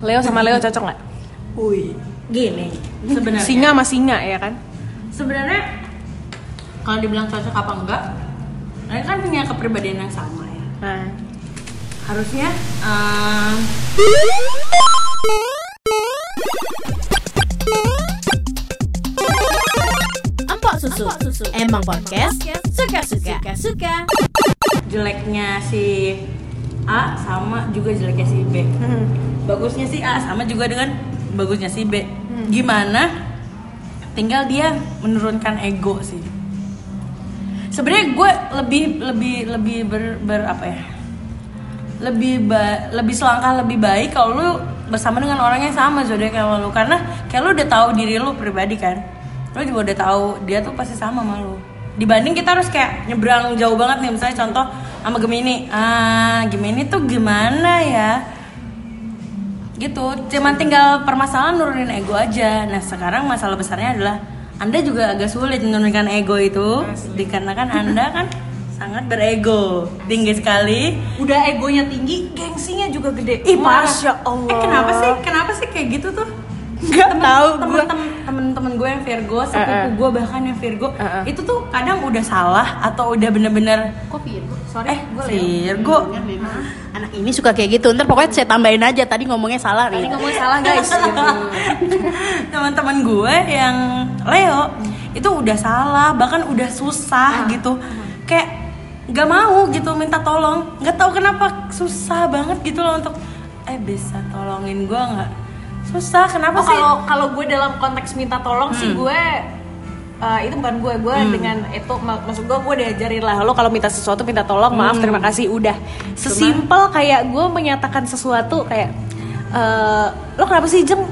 Leo sama Leo cocok nggak? Wih, gini sebenarnya. Singa sama singa ya kan? Sebenarnya kalau dibilang cocok apa enggak, mereka kan punya kepribadian yang sama ya. Nah, Harusnya Empok susu. Emang podcast suka-suka. Suka. jeleknya si A sama juga jeleknya si B. hmm. Bagusnya si A sama juga dengan bagusnya si B. Gimana? Tinggal dia menurunkan ego sih. Sebenarnya gue lebih lebih lebih ber, ber apa ya? Lebih ba, lebih selangkah lebih baik kalau lu bersama dengan orang yang sama zodiak sama lu karena kayak lu udah tahu diri lu pribadi kan. Lu juga udah tahu dia tuh pasti sama sama lu. Dibanding kita harus kayak nyebrang jauh banget nih misalnya contoh sama Gemini. Ah, Gemini tuh gimana ya? gitu cuman tinggal permasalahan nurunin ego aja nah sekarang masalah besarnya adalah anda juga agak sulit menurunkan ego itu dikarenakan anda kan sangat berego tinggi sekali udah egonya tinggi, gengsinya juga gede. Ih. Masya Allah. eh kenapa sih kenapa sih kayak gitu tuh Nggak tahu gue. temen-temen gue yang Virgo sepupu Eh, eh. gue bahkan yang Virgo Eh, eh. itu tuh kadang udah salah atau udah bener-bener Kok Virgo? Sorry, eh Virgo Anak ini suka kayak gitu. Ntar pokoknya saya tambahin aja. Tadi ngomongnya salah Tadi nih. ngomong salah guys. gitu. teman-teman gue yang Leo itu udah salah bahkan udah susah gitu kayak nggak mau gitu minta tolong nggak tahu kenapa susah banget gitu loh untuk eh bisa tolongin gue nggak susah kenapa Oh, sih kalau kalau gue dalam konteks minta tolong sih Hmm. gue eh, itu bukan gue gue dengan itu mak- maksud gue gue diajarin lah lo kalau minta sesuatu minta tolong maaf Hmm. terima kasih udah sesimpel kayak gue menyatakan sesuatu kayak eh, lo kenapa sih jeng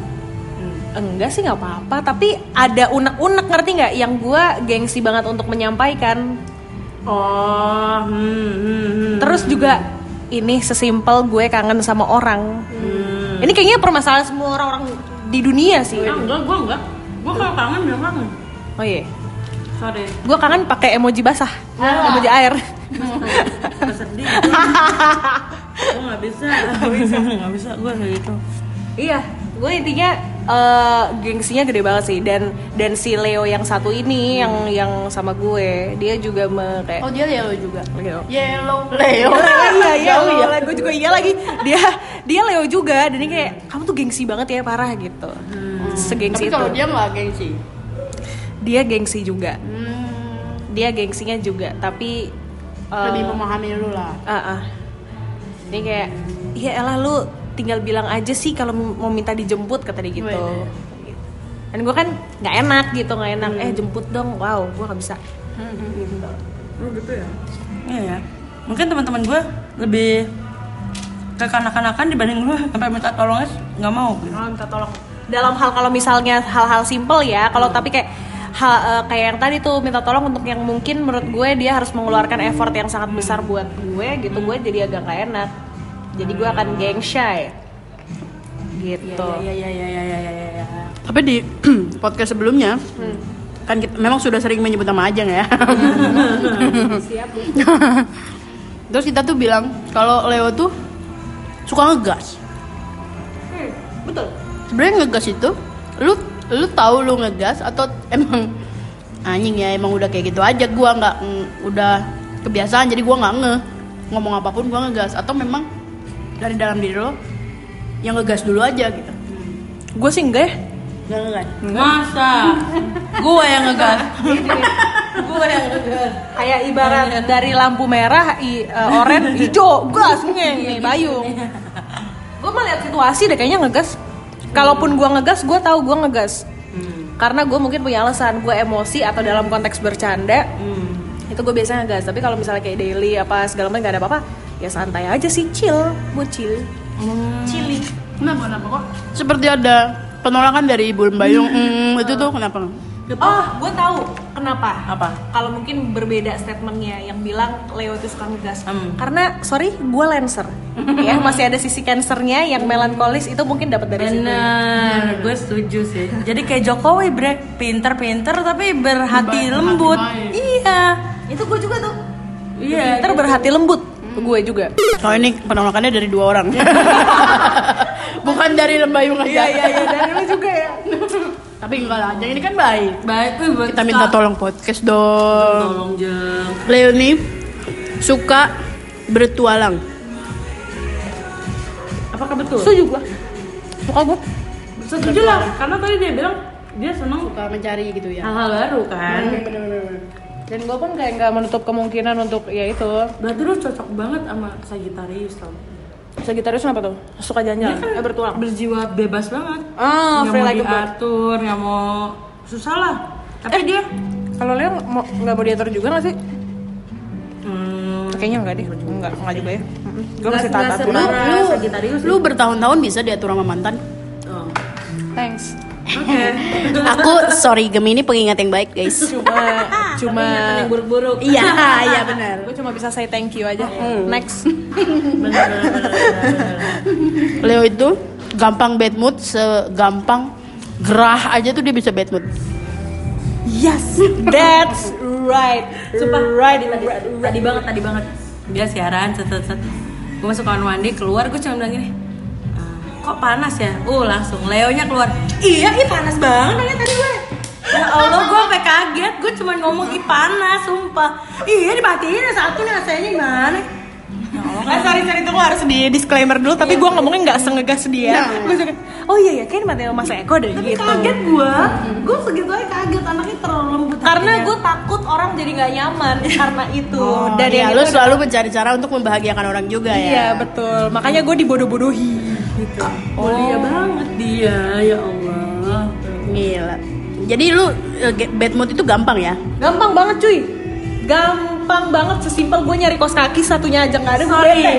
enggak sih nggak apa-apa tapi ada unek-unek ngerti nggak yang gue gengsi banget untuk menyampaikan oh hmm, hmm, hmm. terus juga ini sesimpel gue kangen sama orang Hmm. Ini kayaknya permasalahan semua orang-orang di dunia sih. Enggak gue enggak. Gue kalau kangen bilang kangen oh iya. Sorry. Gue kangen pakai emoji basah. Ah. emoji air. Sedih. Gue nggak bisa. Nggak bisa. Nggak bisa. Gue kayak gitu. Iya. Gue intinya eh, gengsinya gede banget sih dan dan si Leo yang satu ini yang yang sama gue dia juga me, kayak Oh dia Leo juga. Leo Yellow Leo. iya iya Jauh ya. gue juga iya lagi dia dia Leo juga dan ini kayak kamu tuh gengsi banget ya parah gitu segengsi Tapi itu kalau dia nggak gengsi. dia gengsi juga Hmm, dia gengsinya juga tapi eh, lebih memahami lu lah. Ah, ah. Ini kayak, ya elah lu tinggal bilang aja sih kalau mau minta dijemput kata dia gitu. Gitu. Dan gue kan nggak enak gitu, nggak enak. Eh jemput dong, wow, gue nggak bisa. Lu gitu ya? Iya ya. Mungkin teman-teman gue lebih kekanak-kanakan dibanding gue sampai minta tolongnya nggak mau. gitu. Kalau minta tolong. Dalam hal kalau misalnya hal-hal simple ya, kalau tapi kayak hal eh, kayak yang tadi tuh minta tolong untuk yang mungkin menurut gue dia harus mengeluarkan effort yang sangat besar buat gue gitu, gue jadi agak nggak enak. Jadi gue akan geng shy. Gitu. Iya iya iya iya iya iya. iya. Tapi di podcast sebelumnya kan kita memang sudah sering menyebut nama Ajeng ya. Siap. Terus kita tuh bilang kalau Leo tuh suka ngegas. Betul. Sebenarnya ngegas itu lu lu tahu lu ngegas atau emang anjing ya emang udah kayak gitu aja gua nggak mm, udah kebiasaan jadi gua nggak nge ngomong apa pun gua ngegas atau memang dari dalam diri lo yang ngegas dulu aja gitu. Gue sih enggak ya. Nggak ngegas. Masa? gue yang ngegas. gue yang ngegas. kayak ibarat dari lampu merah i, eh, oren hijau gas nih bayung gue mah lihat situasi deh kayaknya ngegas kalaupun gue ngegas gue tahu gue ngegas karena gue mungkin punya alasan gue emosi atau dalam konteks bercanda itu gue biasanya ngegas tapi kalau misalnya kayak daily apa segala macam gak ada apa-apa ya santai aja sih chill gue chill chilling Kenapa kenapa kok? Seperti ada penolakan dari Ibu Bayung. Mm, itu tuh kenapa? oh gue tahu kenapa Apa? kalau mungkin berbeda statementnya yang bilang Leo itu suka ngegas Hmm. karena sorry gue lancer ya masih ada sisi cancernya yang melankolis itu mungkin dapat dari situ Benar, gue setuju sih. Jadi kayak Jokowi bre, pinter-pinter tapi berhati lembut. baik. Iya, itu gue juga tuh iya. pinter berhati lembut gue juga Kalau ini penolakannya dari dua orang. Bukan dari lembayung aja. Iya iya iya dari lu juga ya. Tapi enggak lah, yang ini kan baik. Baik, wih, buat Kita minta tolong podcast dong. Tolong jeng. Leo nih suka bertualang. Apakah betul? Setuju gua. Suka gua. Setuju lah, karena tadi dia bilang dia senang Suka mencari gitu ya. hal-hal baru kan. Dan gua pun kayak nggak menutup kemungkinan untuk ya itu. Berarti lu cocok banget sama Sagittarius tau. Sagittarius apa tuh? Suka jalan-jalan, Dia kan eh, bertualang. berjiwa bebas banget. Ah, nggak free mau like a bird. diatur, nggak mau susah lah. Tapi dia Kalau Leo mau nggak mau diatur juga nggak sih? hmm, Kayaknya nggak deh, nggak nggak juga ya. Gue masih aturan. separah. Lu, Sagittarius lu bertahun-tahun bisa diatur sama mantan. oh. Thanks. Oke. Aku sorry Gemini pengingat yang baik guys. Cuma cuma Ingatan yang buruk-buruk. iya, iya benar. gue cuma bisa say thank you aja. Next. Bener, bener, bener, bener. Leo itu gampang bad mood, segampang gerah aja tuh dia bisa bad mood. Yes, that's right. Sumpah, right, tadi, right, tadi, tadi banget, tadi banget. Dia siaran, set, set, set. Gue masuk kamar mandi, keluar, gue cuma bilang gini, "Ah, kok panas ya? Uh, langsung Leonya keluar. Iya, ih panas banget ya tadi gue. Ya Allah, gue sampai kaget. Gue cuma ngomong ih panas, sumpah. Iya, dimatiin ya satu nih AC-nya gimana? Ya Allah, Eh sorry sorry itu gue harus di disclaimer dulu tapi gue ngomongnya nggak sengegas dia. Gue suka, oh iya ya kayak mati Mas Eko deh Tapi gitu. kaget gue, gue segitu aja kaget anaknya terlalu lembut. Karena gue takut orang jadi nggak nyaman karena itu. Dan ya yang lu selalu mencari cara untuk membahagiakan orang juga ya. Iya betul. Makanya gue dibodoh-bodohi gitu. mulia banget dia, ya Allah. Gila. Jadi lu eh, bad mood itu gampang ya? Gampang banget cuy. Gampang banget sesimpel gue nyari kos kaki satunya aja nggak ada gue Sorry. bete.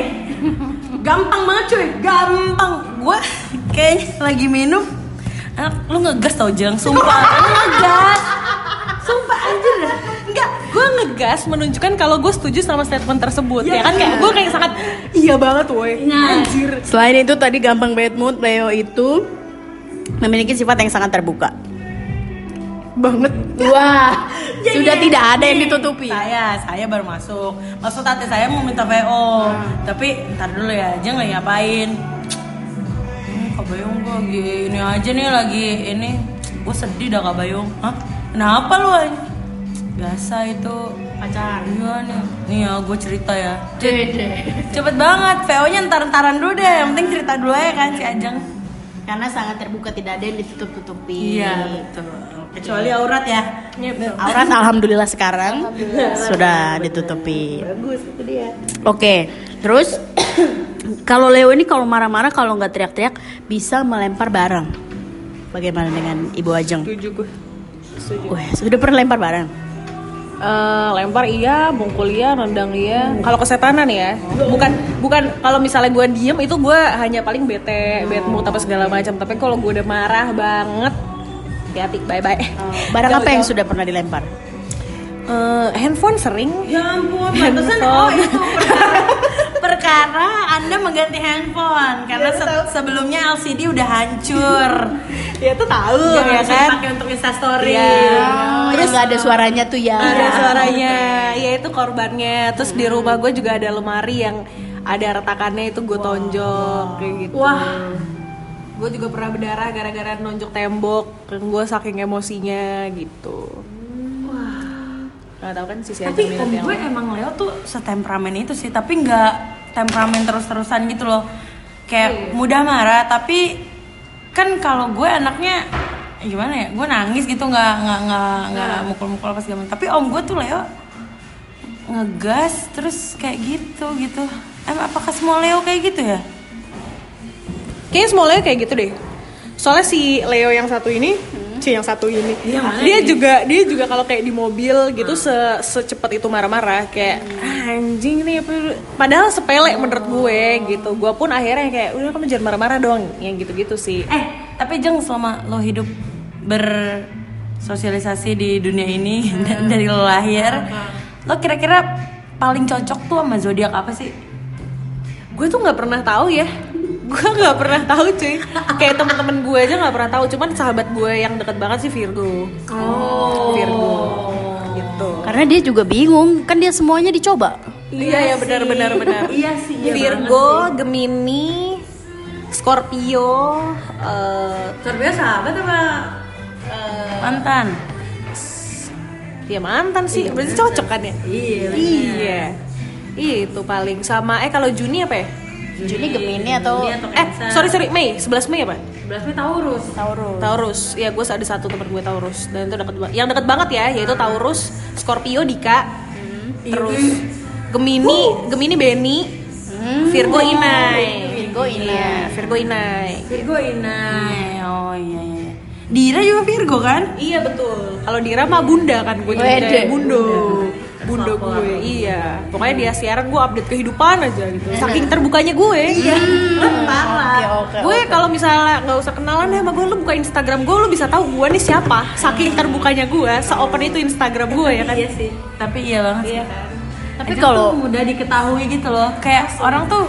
Gampang banget cuy, gampang. Gue kayaknya lagi minum. Anak, lu ngegas tau jeng, sumpah. lu ngegas. Sumpah anjir dah. Gue ngegas menunjukkan kalau gue setuju sama statement tersebut. Iya. Ya kan kayak gue kayak sangat iya banget woi. Nah. Anjir. Selain itu tadi gampang bad mood, Leo itu memiliki sifat yang sangat terbuka. Banget. Wah, Jadi sudah ini- tidak ada yang ditutupi. Saya, saya baru masuk. Maksud tante saya mau minta VO. Tapi ntar dulu ya, aja nggak ngapain. Hmm, Kak Bayung gue lagi ini aja nih lagi ini. Gue sedih dah Kak Bayung. Hah? Kenapa lu? Ay? Biasa itu pacar. Iya nih. Nih ya gue cerita ya. Cepet banget. VO-nya ntar-ntaran dulu deh. Yang penting cerita dulu ya kan si Ajeng. Karena sangat terbuka, tidak ada yang ditutup-tutupi. Iya betul. Kecuali aurat ya. Aurat alhamdulillah sekarang sudah ditutupi. Bagus itu dia. Oke, terus kalau Leo ini kalau marah-marah kalau nggak teriak-teriak bisa melempar barang. Bagaimana dengan Ibu Ajeng? Setuju gue. Setuju. Wah, sudah pernah lempar barang? Eh, lempar iya, mukul iya, nendang iya. Kalau kesetanan ya, bukan bukan kalau misalnya gue diem itu gue hanya paling bete, bad mood apa segala macam. Tapi kalau gue udah marah banget, hati-hati, bye bye. Barang apa yang sudah pernah dilempar? Eh, handphone sering. Ya ampun, pantesan oh itu perkara Anda mengganti handphone karena se- sebelumnya LCD udah hancur. Ya itu tahu ya bisa kan. dipakai untuk Insta story. Iya. Oh, terus nggak ada suaranya tuh ya? Ada suaranya, ya itu korbannya. Terus di rumah gue juga ada lemari yang ada retakannya itu gue tonjok kayak gitu. Wah. Gue juga pernah berdarah gara-gara nonjok tembok. Gue saking emosinya gitu. Gak tau kan sisi Tapi om gue emang Leo tuh setemperamen itu sih, tapi nggak temperamen terus-terusan gitu loh. Kayak mudah marah, tapi kan kalau gue anaknya eh, gimana ya? Gue nangis gitu nggak nggak nggak nggak mukul-mukul apa segala macam. Tapi om gue tuh Leo ngegas terus kayak gitu gitu. Emang apakah semua Leo kayak gitu ya? Kayaknya semua Leo kayak gitu deh. Soalnya si Leo yang satu ini, si yang satu ini, mana dia ini? juga dia juga kalau kayak di mobil gitu se secepat itu marah-marah kayak "Ah, anjing nih padahal sepele menurut gue gitu. Gue pun akhirnya kayak udah kamu jangan marah-marah dong, yang gitu-gitu sih. Eh, tapi Jeng selama lo hidup bersosialisasi di dunia ini dari lo lahir, lo kira-kira paling cocok tuh sama zodiak apa sih? gue tuh nggak pernah tahu ya gue nggak pernah tahu cuy. Kayak temen-temen gue aja nggak pernah tahu. Cuman sahabat gue yang deket banget sih Virgo. Oh. Virgo. Gitu. Karena dia juga bingung, kan dia semuanya dicoba. iya ya benar benar benar. Iya sih, iya Virgo Gemini Scorpio eh Scorpio sahabat apa mantan. Ya mantan sih. Berarti cocok kan ya? iya iya. Itu paling sama. Eh kalau Juni apa ya Juni Gemini atau Juni atau eh sorry sorry Mei. 11 Mei apa? 11 Mei Taurus. Taurus. Taurus. Ya gue ada satu teman gue Taurus. Dan itu deket banget yang deket banget ya yaitu Taurus Scorpio Dika. Terus Gemini Gemini Benny Virgo Inai. Virgo Inai. Iya, Virgo Inai. Virgo Inai. Oh iya iya. Dira juga Virgo kan? Iya betul. Kalau Dira mah bunda kan gue jadi bundo. Bundo gue, iya. Pokoknya dia siaran gue update kehidupan aja gitu. Saking terbukanya gue. Iya. Oke. Gue kalau misalnya nggak usah kenalan deh sama gue, lu buka Instagram gue, lu bisa tahu gue nih siapa. Saking terbukanya gue, seopen itu Instagram gue ya kan. iya sih tapi iya banget sih Iya kan. Tapi kalau mudah diketahui gitu loh kayak orang tuh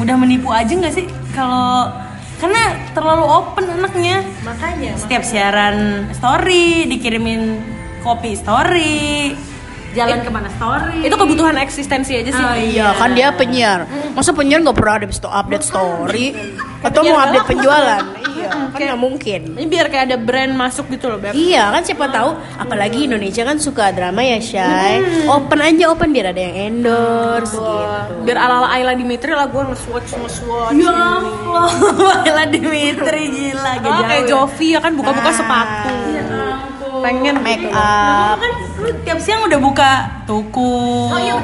mudah menipu aja nggak sih kalau karena terlalu open anaknya Makanya. setiap siaran story dikirimin kopi story jalan ke mana story Itu kebutuhan eksistensi aja sih. Oh, Iya kan dia penyiar. Masa penyiar nggak pernah update, update story atau mau update penjualan? Iya, kan nggak mungkin. Ini biar kayak ada brand masuk gitu loh, Beb. Iya kan siapa tahu apalagi Indonesia kan suka drama ya Shay Open aja open biar ada yang endorse gitu Biar ala-ala Ayla Dimitri lah gue nge-swatch nge-swatch. ya Allah Wala Dimitri gila gak Oh, kayak ya. Jovi ya kan buka-buka sepatu. Pengen Make gitu. up kan lu tiap siang udah buka tuku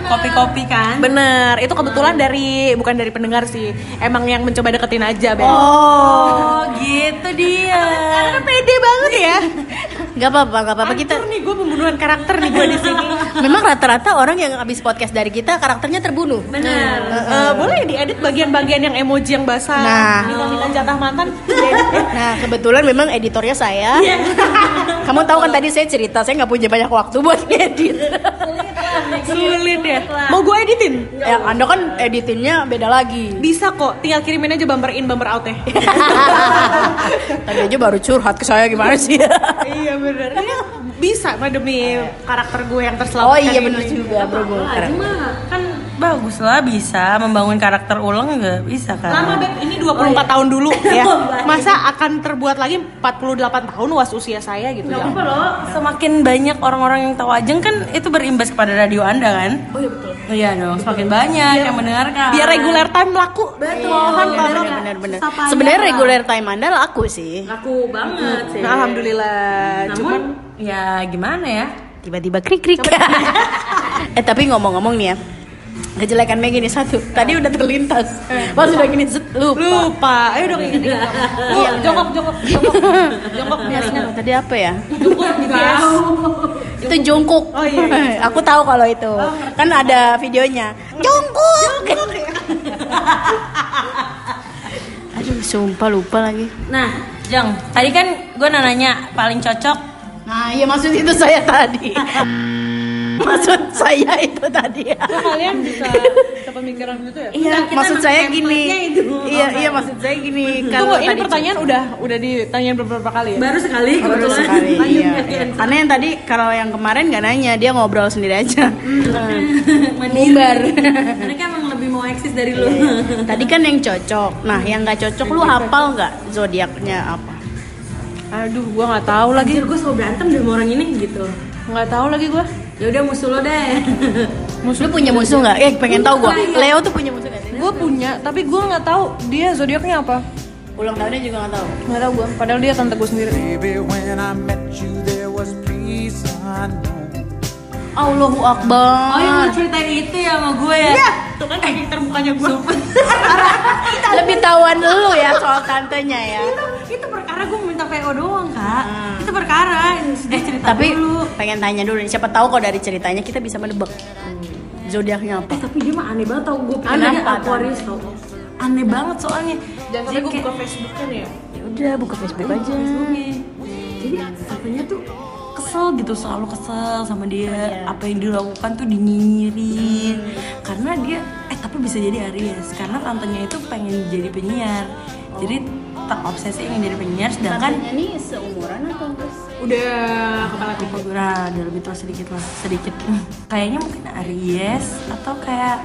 kopi-kopi kan Bener, itu kebetulan dari bukan dari pendengar sih, emang yang mencoba deketin aja, Beb. oh gitu dia Karena pede banget ya. Gak apa-apa gak apa-apa kita nih gue pembunuhan karakter nih gue di sini. Memang rata-rata orang yang habis podcast dari kita karakternya terbunuh bener Eh, boleh diedit bagian-bagian yang emoji yang basah, Nah. minta-minta jatah mantan. ya. Nah kebetulan memang editornya saya Kamu tahu kan tadi saya cerita saya nggak punya banyak waktu buat ngedit Sulit ya. Mau gue editin? Ya anda kan editinnya beda lagi Bisa kok, tinggal kirimin aja bumper in, bumper out ya. Tadi aja baru curhat ke saya gimana sih iya bener. Ini bisa mah demi karakter gue yang terselamatkan Oh iya ini. bener juga bro kan bagus lah bisa membangun karakter ulang nggak bisa kan Lama Beb, ini 24 tahun dulu ya. Masa akan terbuat lagi 48 tahun was usia saya gitu Gak ya. apa loh, semakin banyak orang-orang yang tahu Ajeng kan itu berimbas kepada radio anda kan? Oh iya betul. Iya dong, semakin banyak yang mendengarkan. Biar regular time laku. Betul. Mohon Iya, tolong. bener, bener, bener. Sapanya Sebenarnya regular time anda laku sih Laku banget sih. Nah, alhamdulillah. Namun Cuman ya gimana ya? tiba-tiba krik krik eh tapi ngomong-ngomong nih ya kejelekan Megi nih satu. Tadi udah terlintas. Pas udah gini zet, lupa. Lupa. Ayo dong ini. Iya, jongkok jongkok jongkok. Jongkok. Biasanya. tadi apa ya? Jongkok BTS. itu jongkok. Oh, iya. aku tahu kalau itu. Kan ada videonya. Jongkok. Aduh sumpah lupa lagi. Nah, Jeng, tadi kan gue nanya paling cocok. Nah iya maksud itu saya tadi maksud saya itu tadi Kok kalian bisa sepemikiran gitu ya? Iya, Kita maksud saya gini. itu. Iya, iya maksud saya gini. Tunggu, ini tadi pertanyaan udah udah ditanyain beberapa kali ya? baru sekali baru kebetulan. sekali. Iya, iya. Karena yang tadi kalau yang kemarin nggak nanya, dia ngobrol sendiri aja. Mandiri. Karena kan emang lebih mau eksis dari lu. tadi kan yang cocok. Nah, yang nggak cocok lu hafal nggak zodiaknya apa? Aduh, gua nggak tahu lagi. Anjir gue selalu berantem deh sama orang ini gitu. Nggak tahu lagi gua. Ya udah musuh lo deh. Lu punya musuh nggak? Eh, pengen tahu gua. Leo tuh punya musuh nggak? Gue punya, tapi gue nggak tahu dia zodiaknya apa. Ulang tahunnya juga nggak tahu. Nggak tahu gue. Padahal dia tante gue sendiri. Allahu Akbar. Oh yang lu ceritain itu ya sama gue ya? Iya, tuh kan kayak termukanya gue. Lebih tahuan lu ya soal tantenya ya. Minta PO doang kak. Itu perkara sudah cerita Hmm. Tapi dulu. pengen tanya dulu nih, siapa tahu kok dari ceritanya kita bisa menebak zodiaknya apa. Eh tapi dia mah aneh banget tau gue pikir Aneh dia Aquarius tau. Aneh banget soalnya. Jangan sampai gue buka Facebook kan ya. Ya udah buka Facebook aja. Facebooknya. Jadi katanya tuh kesel gitu selalu kesel sama dia Iya. apa yang dilakukan tuh dinyinyirin karena dia eh tapi bisa jadi Aries karena tantenya itu pengen jadi penyiar jadi terobsesi ingin jadi penyiar sedangkan Tantenya ini seumuran atau enggak? Udah kepala Tipe gue ada lebih tua sedikit lah sedikit kayaknya mungkin Aries atau kayak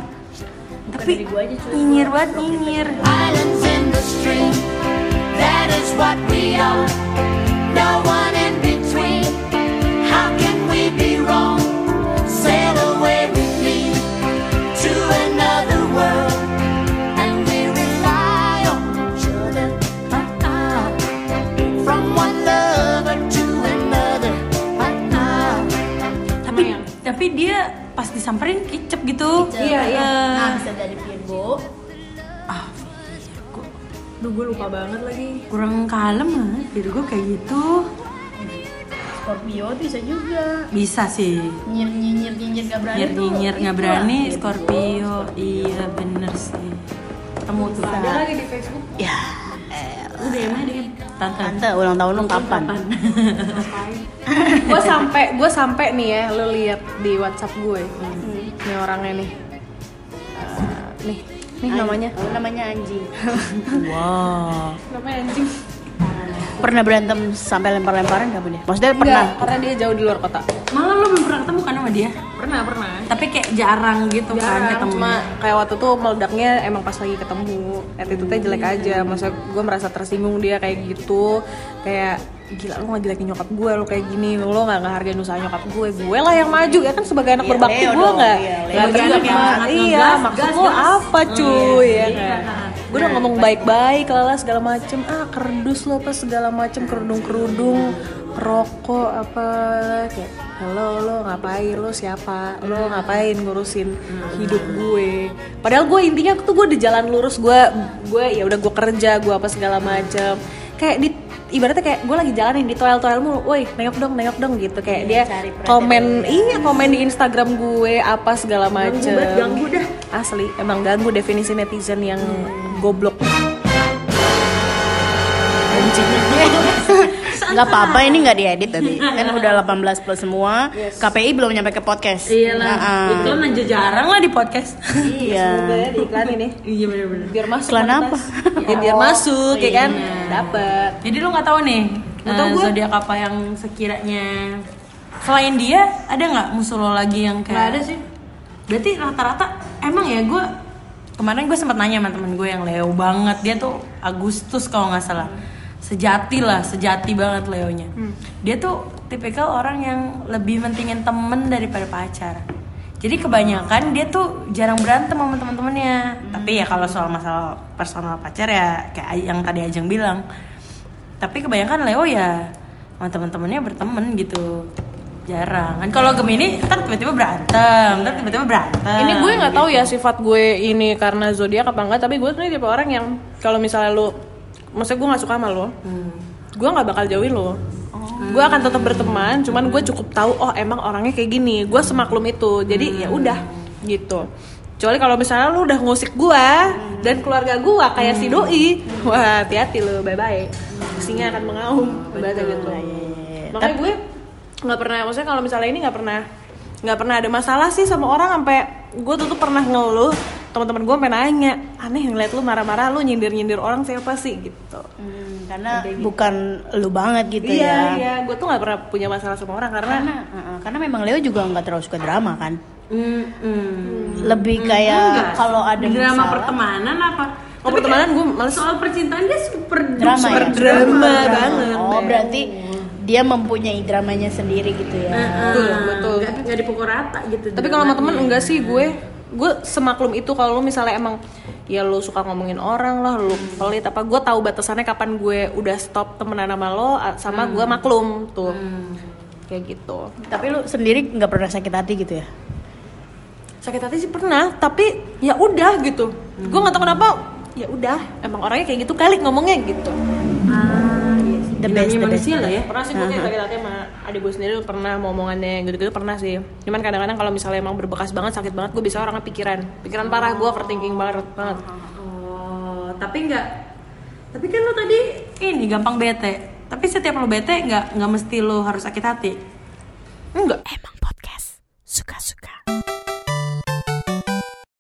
ntar tapi nyinyir banget nyinyir Islands in the stream, that is what we are. No one dia pas disamperin kicep gitu Iya, iya. Eh, Nah, bisa dari Virgo. ah Duh, gue lupa banget lagi. kurang kalem lah Virgo kayak gitu Scorpio bisa juga. bisa sih Nyinyir nyinyir nyinyir gak berani nyinyir tuh. nyinyir nggak itu berani lah, Scorpio iya bener sih ketemu tuh Ada lagi di Facebook. Ya. udah emang deh tante Tante ulang tahun lu kapan? gue sampai gue sampai nih ya lo lihat di WhatsApp gue. Nih orangnya nih. Eh, nih, nih namanya. Oh, namanya anjing. wow Namanya anjing. pernah berantem sampai lempar-lemparan gak punya? Maksudnya pernah? Enggak, karena dia jauh di luar kota. malah lo belum pernah ketemu kan sama dia Pernah, pernah. tapi kayak jarang gitu kan Jarang, ketemu. cuma kayak waktu itu meledaknya emang pas lagi ketemu. Attitude-nya jelek aja. Masa gue merasa tersinggung dia kayak gitu. Kayak gila lu ngejelekin nyokap gue lu kayak gini. Lu nggak ngehargain usaha nyokap gue gue lah yang maju. Ya kan sebagai anak Iya, berbakti gue nggak iya, nggak terima. Iya ngegas, maksud gas, lu gas. apa cuy? Ya Iya. kan? Gue udah ngomong baik-baik lala segala macem. Ah kerdus lo apa segala macem kerudung kerudung rokok apa kayak halo lo ngapain? Lo siapa? Lo ngapain ngurusin hidup gue? Padahal gue intinya tuh gue di jalan lurus gue gue ya udah gue kerja gue apa segala macem. Kayak di ibaratnya kayak gue lagi jalan nih di toel toel mulu, woi nengok dong nengok dong gitu. Kayak dia cari perhatian komen iya komen di Instagram gue apa segala macem. banget, ganggu dah. asli emang ganggu definisi netizen yang goblok Gak apa-apa ini gak diedit tadi. Kan udah 18 plus semua. KPI belum nyampe ke podcast. Iya lah Nah, iklan aja jarang lah di podcast. Iya. Semoga ya diiklanin nih. Iya bener-bener. Biar masuk Iklan apa? ya biar masuk ya kan? Iya. dapat Jadi lu nggak tahu nih Nggak tahu eh, gua. zodiak apa yang sekiranya selain dia ada nggak musuh lo lagi yang kayak Nggak ada sih. Berarti rata-rata emang ya gue kemarin gue sempat nanya sama temen gue yang Leo banget. Dia tuh Agustus kalau nggak salah sejati lah sejati banget Leonya. Hmm. dia tuh tipikal orang yang lebih mentingin temen daripada pacar. Jadi kebanyakan dia tuh jarang berantem sama teman-temannya tapi ya kalau soal masalah personal pacar ya kayak yang tadi Ajeng bilang. Tapi kebanyakan Leo ya sama teman-temannya berteman gitu. Jarang. Kan kalau Gemini ntar tiba-tiba berantem ntar tiba-tiba berantem. Ini gue nggak tahu ya sifat gue ini karena zodiak apa enggak tapi gue sebenarnya tipe orang yang kalau misalnya lu maksudnya gue nggak suka sama lo. Gue nggak bakal jauhin lo. Gue akan tetap berteman cuman gue cukup tahu oh emang orangnya kayak gini. Gue semaklum itu jadi ya udah gitu. Kecuali kalau misalnya lu udah ngusik gue dan keluarga gue kayak si doi wah hati-hati lo bye bye singa akan mengaum bahasa gitu makanya gue nggak pernah maksudnya kalau misalnya ini nggak pernah nggak pernah ada masalah sih sama orang sampai gue tuh, tuh pernah ngeluh teman-teman gue sampai nanya aneh ngeliat lu marah-marah lu nyindir-nyindir orang siapa sih? Gitu. Hmm, Karena bukan lu banget gitu iya ya. iya. Gue tuh nggak pernah punya masalah sama orang karena Karena, uh-uh, karena memang Leo juga nggak terlalu suka drama kan? Hmm, hmm. Lebih kayak kalau ada drama masalah. pertemanan apa? Oh pertemanan gue males. soal percintaan dia super Drama super ya? drama. Banget. Oh berarti dia mempunyai dramanya sendiri gitu ya. Betul betul. Nggak nggak dipukul rata gitu tapi kalau sama temen enggak sih gue gue semaklum itu kalau lu misalnya emang ya lu suka ngomongin orang lah lu pelit apa gue tahu batasannya kapan gue udah stop temenan sama lo sama gue maklum tuh. Kayak gitu. Tapi lu sendiri nggak pernah sakit hati gitu ya? Sakit hati sih pernah tapi ya udah gitu. Gue nggak tahu kenapa ya udah emang orangnya kayak gitu kali ngomongnya gitu The best, the best. manusia lah ya pernah sih gue kayak sakit hati sama adik gue sendiri pernah mau omongannya gitu-gitu pernah sih. Cuman kadang-kadang kalau misalnya emang berbekas banget sakit banget gue bisa orangnya pikiran. Pikiran parah gue overthinking banget banget. Oh tapi nggak tapi kan lo tadi ini gampang bete. Tapi setiap lo bete nggak nggak mesti lo harus sakit hati. Enggak. Emang podcast suka-suka.